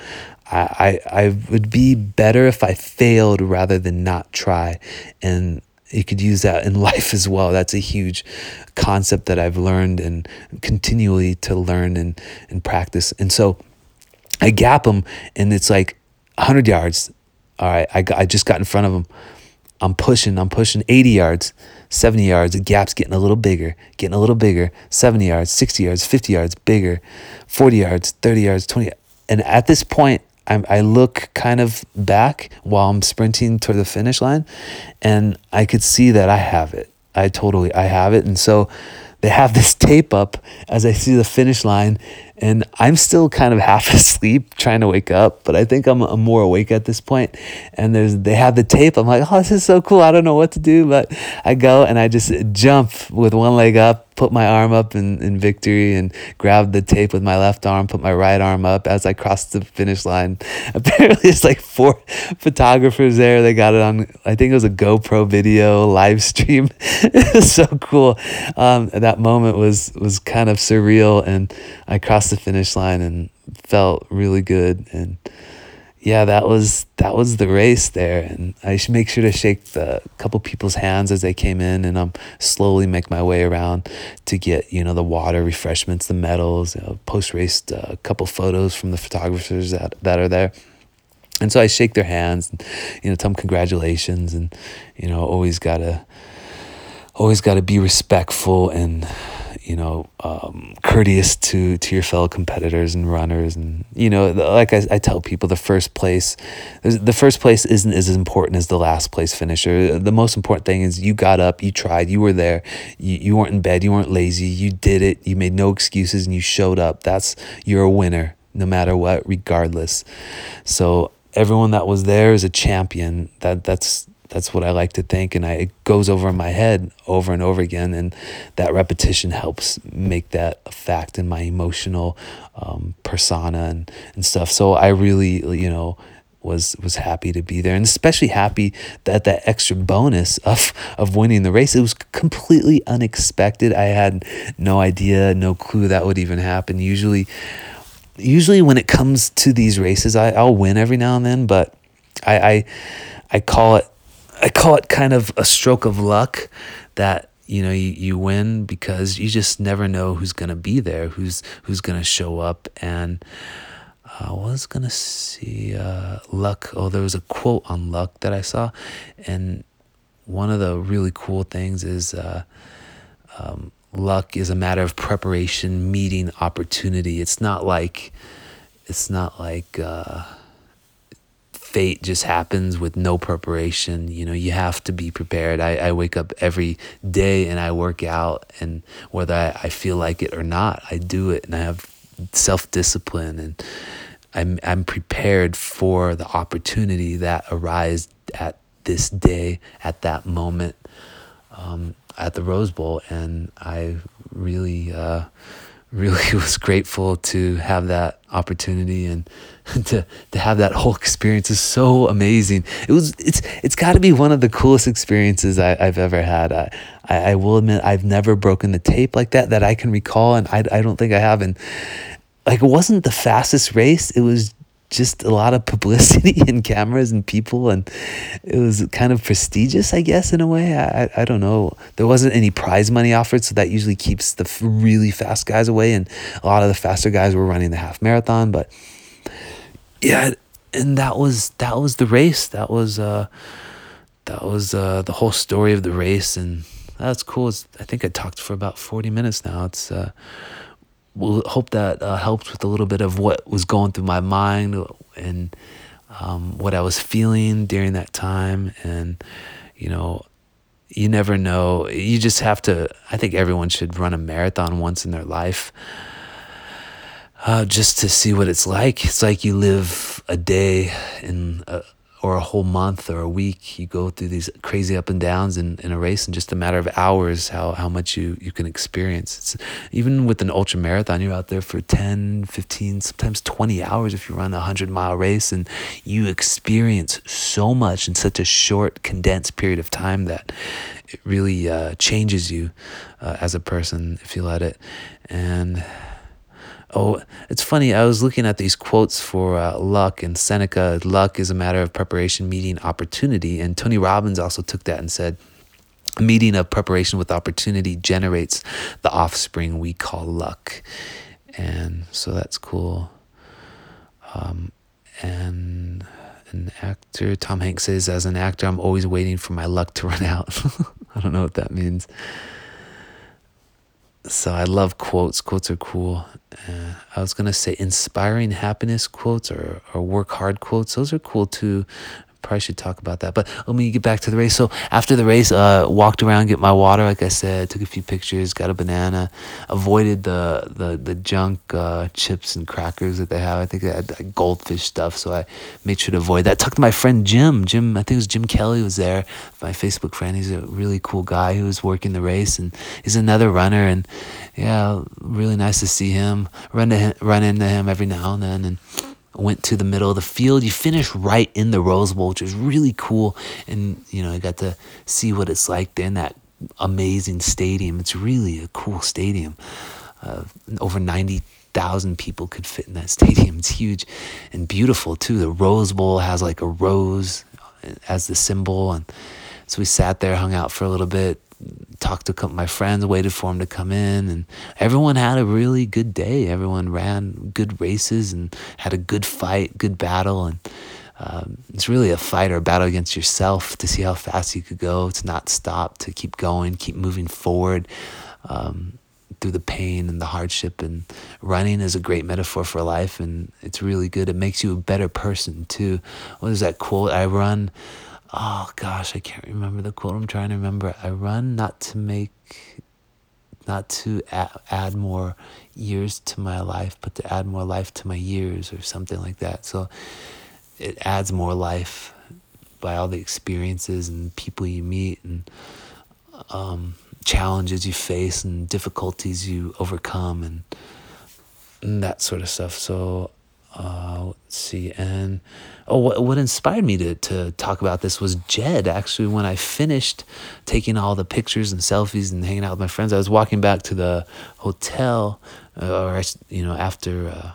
I, I, I would be better if I failed rather than not try. And you could use that in life as well. That's a huge concept that I've learned and continually to learn and, and practice. And so I gap them and it's like 100 yards. All right, I, I just got in front of them. I'm pushing, I'm pushing 80 yards, 70 yards. The gap's getting a little bigger, getting a little bigger. 70 yards, 60 yards, 50 yards, bigger. 40 yards, 30 yards, 20. And at this point, I'm, I look kind of back while I'm sprinting toward the finish line, and I could see that I have it. I totally, I have it. And so they have this tape up as I see the finish line, and I'm still kind of half asleep trying to wake up, but I think I'm, I'm more awake at this point. And there's they have the tape. I'm like, oh, this is so cool. I don't know what to do, but I go and I just jump with one leg up, put my arm up in, in victory and grab the tape with my left arm, put my right arm up as I cross the finish line. Apparently, it's like four photographers there. They got it on, I think it was a GoPro video live stream. it was so cool. Um, that moment was, was kind of surreal. And I crossed the finish line and felt really good. And, yeah, that was that was the race there, and I should make sure to shake the couple people's hands as they came in, and I'm slowly make my way around to get you know the water, refreshments, the medals, you know, post race, a uh, couple photos from the photographers that that are there. And so I shake their hands, and you know, tell them congratulations, and you know, always gotta, always gotta be respectful and you know, um, courteous to to your fellow competitors and runners, and you know, like I, I tell people, the first place, the first place isn't as important as the last place finisher. The most important thing is you got up, you tried, you were there, you, you weren't in bed, you weren't lazy, you did it, you made no excuses, and you showed up. That's you're a winner, no matter what, regardless. So everyone that was there is a champion. That that's that's what I like to think, and I, it goes over in my head over and over again, and that repetition helps make that a fact in my emotional um, persona and, and stuff. So I really, you know, was was happy to be there, and especially happy that that extra bonus of of winning the race. It was completely unexpected. I had no idea, no clue that would even happen. Usually, usually when it comes to these races, I, I'll win every now and then, but I, I I call it I call it kind of a stroke of luck that you know you, you win because you just never know who's gonna be there, who's who's gonna show up. And uh, I was gonna see uh, luck. Oh, there was a quote on luck that I saw, and one of the really cool things is uh, um, luck is a matter of preparation meeting opportunity. It's not like it's not like uh, fate just happens with no preparation. You know, you have to be prepared. I, I wake up every day and I work out, and whether I, I feel like it or not, I do it, and I have self discipline, and I'm I'm prepared for the opportunity that arises at this day, at that moment, um, at the Rose Bowl, and I really. Uh, really was grateful to have that opportunity and to to have that whole experience is so amazing. It was it's it's got to be one of the coolest experiences I, have ever had. I, I, I will admit I've never broken the tape like that that I can recall, and I I don't think I have. And like it wasn't the fastest race. It was just a lot of publicity and cameras and people and it was kind of prestigious i guess in a way i, I don't know there wasn't any prize money offered so that usually keeps the really fast guys away and a lot of the faster guys were running the half marathon but yeah and that was that was the race that was uh that was uh the whole story of the race and that's cool it's, i think i talked for about 40 minutes now it's uh we'll hope that uh, helped with a little bit of what was going through my mind and um, what I was feeling during that time. And, you know, you never know. You just have to, I think everyone should run a marathon once in their life. Uh, just to see what it's like. It's like you live a day in a, or a whole month or a week. You go through these crazy up and downs in, in a race in just a matter of hours, how, how much you, you can experience. It's, even with an ultra marathon, you're out there for 10, 15, sometimes 20 hours if you run a 100 mile race, and you experience so much in such a short, condensed period of time that it really uh, changes you uh, as a person if you let it. And Oh, it's funny. I was looking at these quotes for uh, luck and Seneca. Luck is a matter of preparation meeting opportunity. And Tony Robbins also took that and said, a meeting of preparation with opportunity generates the offspring we call luck. And so that's cool. Um, and an actor, Tom Hanks says, as an actor, I'm always waiting for my luck to run out. I don't know what that means. So I love quotes. Quotes are cool. Uh, I was gonna say inspiring happiness quotes or, or work hard quotes. Those are cool too probably should talk about that. But let me get back to the race. So after the race, uh, walked around, get my water. Like I said, took a few pictures, got a banana, avoided the the the junk uh, chips and crackers that they have. I think they had goldfish stuff, so I made sure to avoid that. Talked to my friend Jim. Jim, I think it was Jim Kelly was there. My Facebook friend. He's a really cool guy who was working the race, and he's another runner. And yeah, really nice to see him. Run to him, run into him every now and then, and went to the middle of the field. You finish right in the Rose Bowl, which was really cool. And, you know, I got to see what it's like there in that amazing stadium. It's really a cool stadium. Uh, over 90,000 people could fit in that stadium. It's huge and beautiful, too. The Rose Bowl has like a rose as the symbol. And so we sat there, hung out for a little bit, talked to my friends, waited for him to come in, and everyone had a really good day. Everyone ran good races and had a good fight, good battle, and um, it's really a fight or a battle against yourself to see how fast you could go, to not stop, to keep going, keep moving forward. Um, through the pain and the hardship and running is a great metaphor for life and it's really good it makes you a better person too what is that quote i run oh gosh, I can't remember the quote. I'm trying to remember. I run not to make, not to add, add more years to my life, but to add more life to my years or something like that. So it adds more life by all the experiences and people you meet and um, challenges you face and difficulties you overcome and, and that sort of stuff. So uh, let's see. And oh, what, what inspired me to, to talk about this was Jed. Actually, when I finished taking all the pictures and selfies and hanging out with my friends, I was walking back to the hotel, uh, or you know, after. Uh,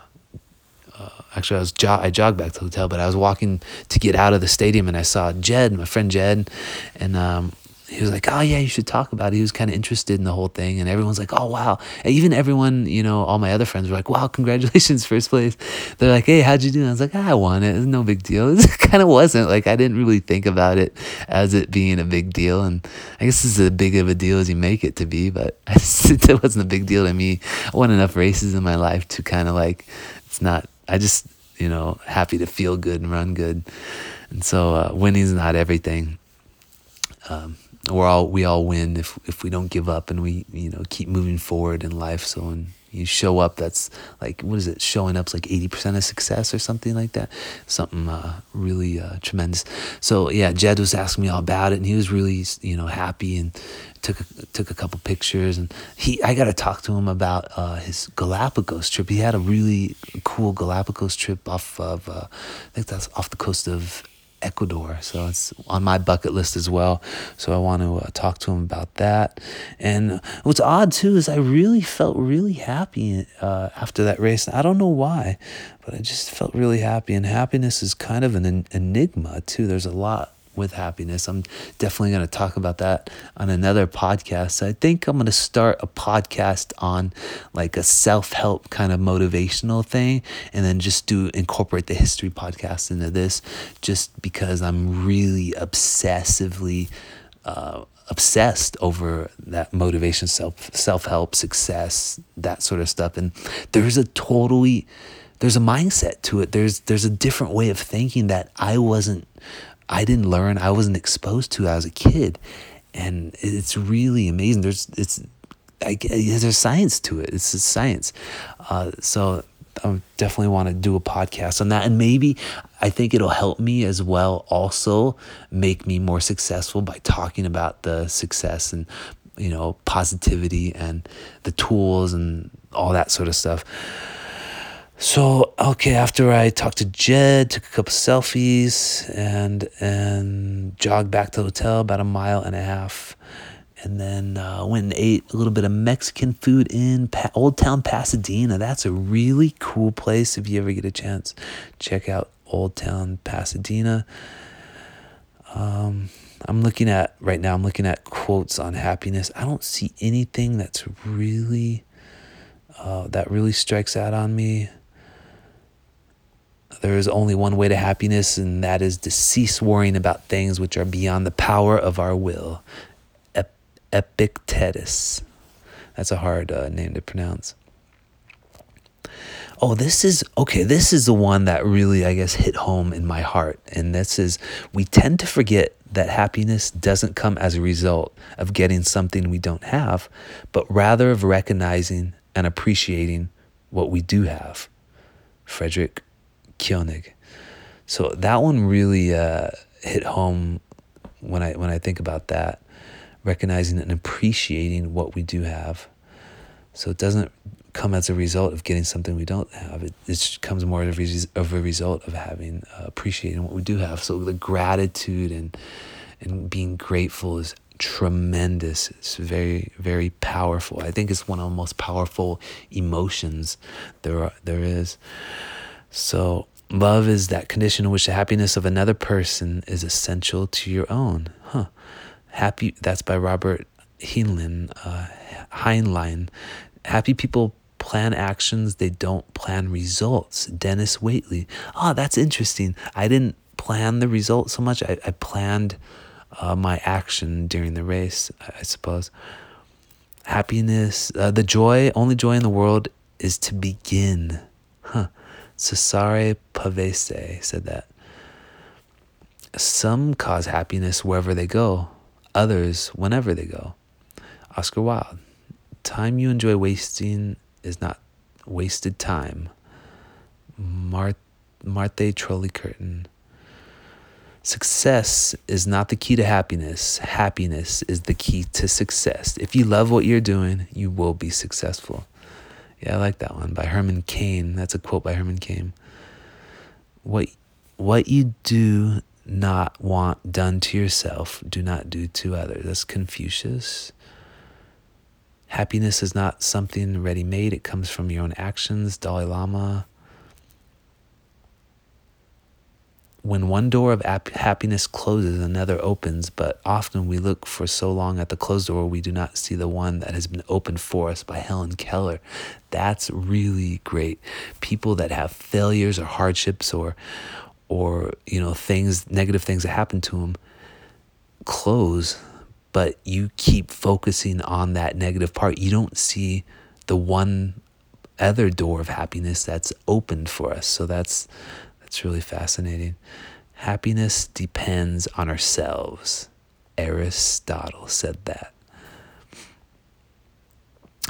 uh, actually, I was jo- I jogged back to the hotel, but I was walking to get out of the stadium, and I saw Jed, my friend Jed, and um, he was like, "Oh yeah, you should talk about it." He was kind of interested in the whole thing, and everyone's like, "Oh wow!" And even everyone, you know, all my other friends were like, "Wow, congratulations, first place!" They're like, "Hey, how'd you do?" And I was like, "I won it. It's no big deal." It kind of wasn't like I didn't really think about it as it being a big deal, and I guess it's as big of a deal as you make it to be. But it wasn't a big deal to me. I won enough races in my life to kind of like, it's not. I just, you know, happy to feel good and run good, and so uh, winning's not everything. Um, we're all we all win if if we don't give up and we you know keep moving forward in life. So when you show up, that's like what is it? Showing up's like eighty percent of success or something like that. Something uh, really uh, tremendous. So yeah, Jed was asking me all about it, and he was really you know happy and took a, took a couple pictures. And he I got to talk to him about uh, his Galapagos trip. He had a really cool Galapagos trip off of uh, I think that's off the coast of Ecuador. So it's on my bucket list as well. So I want to uh, talk to him about that. And what's odd too is I really felt really happy uh, after that race. I don't know why, but I just felt really happy. And happiness is kind of an enigma too. There's a lot with happiness. I'm definitely going to talk about that on another podcast. I think I'm going to start a podcast on like a self help kind of motivational thing and then just do incorporate the history podcast into this just because I'm really obsessively. Uh, obsessed over that motivation self self-help success that sort of stuff and there's a totally there's a mindset to it there's there's a different way of thinking that I wasn't I didn't learn, I wasn't exposed to as a kid. And it's really amazing. There's, it's, I, there's science to it. It's science. Uh, so I definitely want to do a podcast on that. And maybe I think it'll help me as well, also make me more successful by talking about the success and, you know, positivity and the tools and all that sort of stuff. So okay, after I talked to Jed, took a couple selfies, and and jogged back to the hotel about a mile and a half, And then uh, went and ate a little bit of Mexican food in pa- Old Town Pasadena. That's a really cool place if you ever get a chance. Check out Old Town Pasadena. Um, I'm looking at right now, I'm looking at quotes on happiness. I don't see anything that's really, uh, that really strikes out on me. There is only one way to happiness, and that is to cease worrying about things which are beyond the power of our will. Ep- Epictetus. That's a hard uh, name to pronounce. Oh, this is okay. This is the one that really, I guess, hit home in my heart. And this is we tend to forget that happiness doesn't come as a result of getting something we don't have, but rather of recognizing and appreciating what we do have. Frederick Koenig. So that one really uh, hit home when I when I think about that, recognizing and appreciating what we do have. So it doesn't come as a result of getting something we don't have. It, it comes more of a, of a result of having uh, appreciating what we do have. So the gratitude and and being grateful is tremendous. It's very very powerful. I think it's one of the most powerful emotions there are, there is. So love is that condition in which the happiness of another person is essential to your own. Huh. Happy. That's by Robert Heinlein. Uh, Heinlein. Happy people plan actions, they don't plan results. Dennis Waitley. Oh, that's interesting. I didn't plan the result so much. I, I planned uh, my action during the race, I suppose. Happiness, uh, the joy, only joy in the world is to begin. Huh. Cesare Pavese said that. Some cause happiness wherever they go, others whenever they go. Oscar Wilde. Time you enjoy wasting is not wasted time. Mar- Marthe Troly-Curtin. Success is not the key to happiness. Happiness is the key to success. If you love what you're doing, you will be successful. Yeah, I like that one by Herman Cain. That's a quote by Herman Cain. What what you do not want done to yourself, do not do to others. That's Confucius. Happiness is not something ready made, it comes from your own actions. Dalai Lama. When one door of happiness closes, another opens, but often we look for so long at the closed door, we do not see the one that has been opened for us by Helen Keller. That's really great. People that have failures or hardships or, or you know, things, negative things that happen to them, close but you keep focusing on that negative part. You don't see the one other door of happiness that's opened for us. So that's that's really fascinating. Happiness depends on ourselves. Aristotle said that.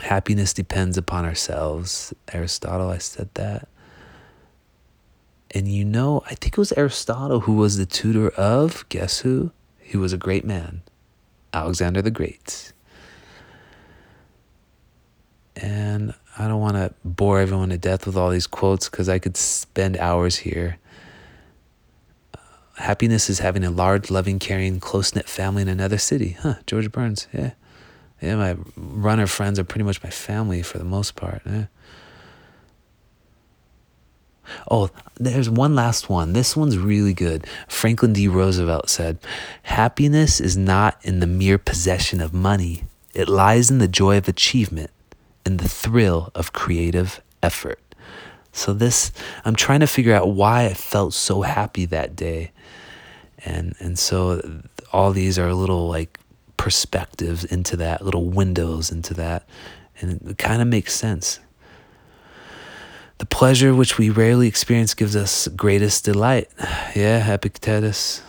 Happiness depends upon ourselves. Aristotle, I said that. And you know, I think it was Aristotle who was the tutor of, guess who? He was a great man. Alexander the Great. And I don't want to bore everyone to death with all these quotes because I could spend hours here. Uh, happiness is having a large, loving, caring, close knit family in another city. Huh, George Burns. Yeah. Yeah, my runner friends are pretty much my family for the most part. Yeah. Oh, there's one last one. This one's really good. Franklin D. Roosevelt said, Happiness is not in the mere possession of money, it lies in the joy of achievement, in the thrill of creative effort. So, this, I'm trying to figure out why I felt so happy that day. And, and so, all these are little like perspectives into that, little windows into that. And it kind of makes sense. The pleasure which we rarely experience gives us greatest delight. Yeah, Epictetus.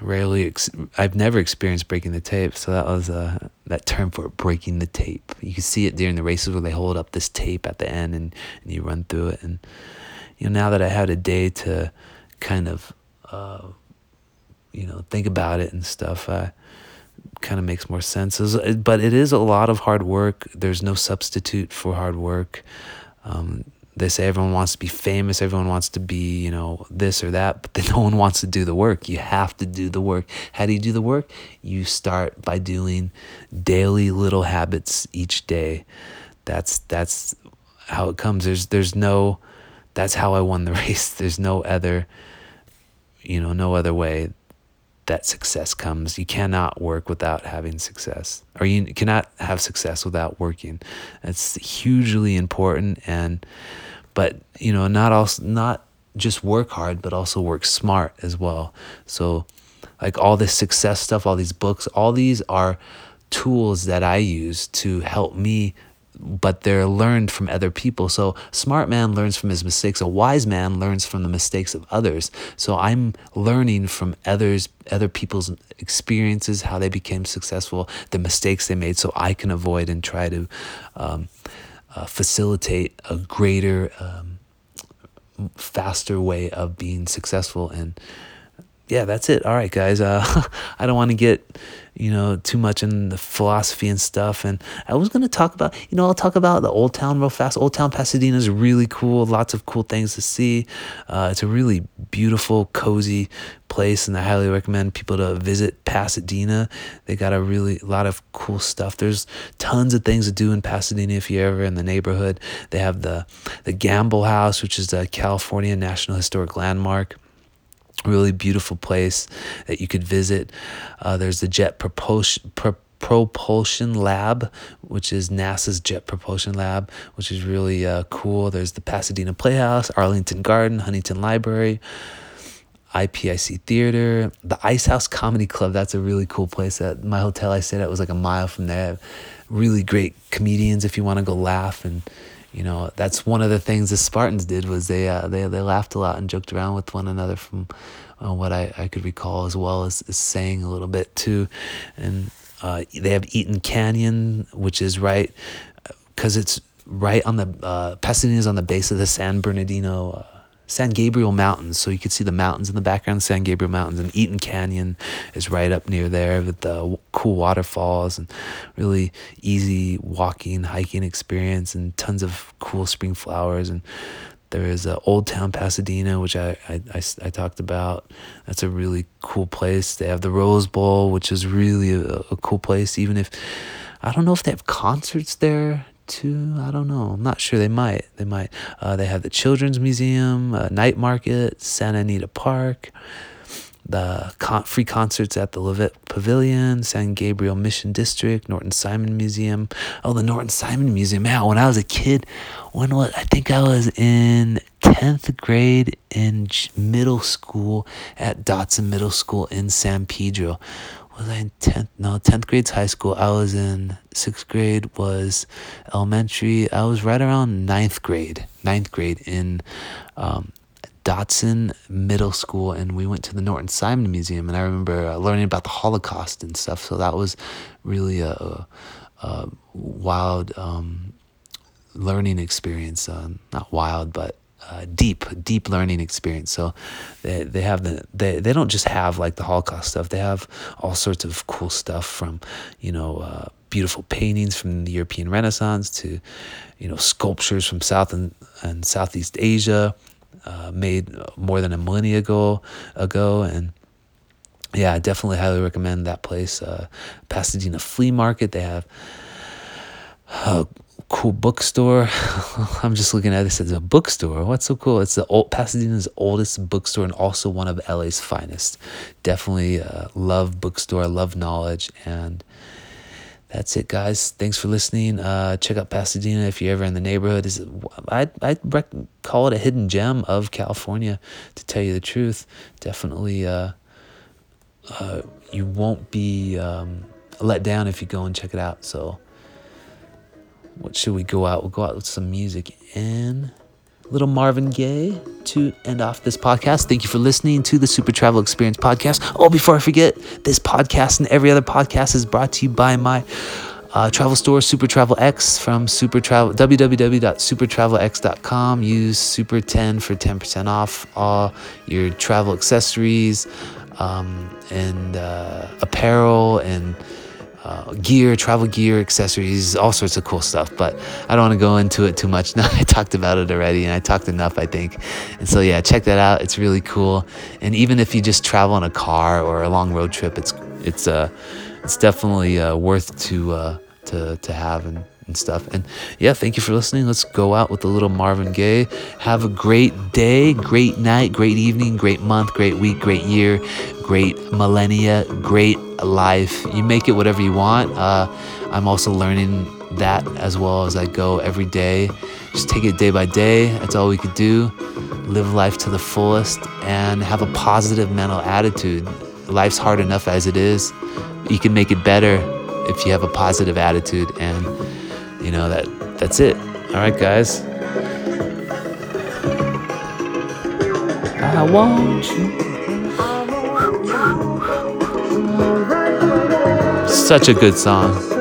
Rarely, ex- I've never experienced breaking the tape, so that was uh, that term for breaking the tape. You can see it during the races where they hold up this tape at the end and, and you run through it. And you know, now that I had a day to kind of, uh, you know, think about it and stuff, kind of makes more sense. But it is a lot of hard work. There's no substitute for hard work. Um, they say everyone wants to be famous, everyone wants to be, you know, this or that, but then no one wants to do the work. You have to do the work. How do you do the work? You start by doing daily little habits each day. That's that's how it comes. There's there's no that's how I won the race. There's no other you know, no other way that success comes. You cannot work without having success, or you cannot have success without working. It's hugely important, and but you know, not also not just work hard, but also work smart as well. So, like all this success stuff, all these books, all these are tools that I use to help me but they're learned from other people. So, smart man learns from his mistakes. A wise man learns from the mistakes of others. So, I'm learning from others, other people's experiences, how they became successful, the mistakes they made, so I can avoid and try to um, uh, facilitate a greater, um, faster way of being successful. And yeah, that's it. All right, guys. Uh, I don't want to get you know, too much in the philosophy and stuff. And I was going to talk about, you know, I'll talk about the Old Town real fast. Old Town Pasadena is really cool, lots of cool things to see. Uh, it's a really beautiful, cozy place, and I highly recommend people to visit Pasadena. They got a really lot of cool stuff. There's tons of things to do in Pasadena if you're ever in the neighborhood. They have the the Gamble House, which is a California National Historic Landmark really beautiful place that you could visit. Uh, there's the Jet Propulsion. Pro- Propulsion Lab, which is NASA's Jet Propulsion Lab, which is really uh, cool. There's the Pasadena Playhouse, Arlington Garden, Huntington Library, IPIC Theater, the Ice House Comedy Club. That's a really cool place. At my hotel I stayed at was like a mile from there. Really great comedians if you want to go laugh and you know that's one of the things the Spartans did was they uh, they they laughed a lot and joked around with one another from uh, what I, I could recall as well as, as saying a little bit too. And uh, they have Eaton Canyon which is right because it's right on the uh, is on the base of the San Bernardino uh, San Gabriel Mountains. So you can see the mountains in the background, San Gabriel Mountains, and Eaton Canyon is right up near there with the cool waterfalls and really easy walking, hiking experience, and tons of cool spring flowers. And there is uh, Old Town Pasadena, which I, I, I, I, talked about. That's a really cool place. They have the Rose Bowl, which is really a, a cool place, even if I don't know if they have concerts there too. I don't know. I'm not sure. They might. They might. Uh, they have the Children's Museum, uh, Night Market, Santa Anita Park, the con- free concerts at the Levitt Pavilion, San Gabriel Mission District, Norton Simon Museum. Oh, the Norton Simon Museum. Man, when I was a kid, when was I think I was in 10th grade in middle school at Dodson Middle School in San Pedro was I in 10th? No, 10th grade's high school. I was in 6th grade was elementary. I was right around ninth grade, ninth grade in um, Dodson Middle School, and we went to the Norton Simon Museum. And I remember uh, learning about the Holocaust and stuff. So that was really a, a, a wild um, learning experience. Uh, not wild, but deep, deep learning experience. So they, they have the they, they don't just have like the Holocaust stuff. They have all sorts of cool stuff from you know uh, beautiful paintings from the European Renaissance to you know sculptures from South and, and Southeast Asia uh, made more than a millennia ago ago and yeah, I definitely highly recommend that place. Uh, Pasadena Flea Market. They have uh, cool bookstore. I'm just looking at this as a bookstore. What's so cool? It's the old Pasadena's oldest bookstore and also one of LA's finest. Definitely uh, love bookstore, love knowledge, and that's it, guys. Thanks for listening. Uh, check out Pasadena if you're ever in the neighborhood. Is I'd I'd rec- call it a hidden gem of California. To tell you the truth, definitely. Uh, uh, you won't be um, let down if you go and check it out. So what should we go out? We'll go out with some music and little Marvin Gaye to end off this podcast. Thank you for listening to the Super Travel Experience podcast. Oh, before I forget, this podcast and every other podcast is brought to you by my uh, travel store, Super Travel X from Super Travel www.supertravelx.com. Use Super 10 for 10% off all your travel accessories um, and uh, apparel and uh, gear, travel gear, accessories, all sorts of cool stuff. But I don't want to go into it too much. Now I talked about it already, and I talked enough, I think. And so yeah, check that out. It's really cool. And even if you just travel in a car or a long road trip, it's it's uh it's definitely uh, worth to uh, to to have and and stuff. And yeah, thank you for listening. Let's go out with a little Marvin Gaye. Have a great day, great night, great evening, great month, great week, great year, great millennia, great life. You make it whatever you want. Uh, I'm also learning that as well as I go every day. Just take it day by day. That's all we could do. Live life to the fullest and have a positive mental attitude. Life's hard enough as it is. You can make it better if you have a positive attitude and you know that that's it. All right guys. I want you. Such a good song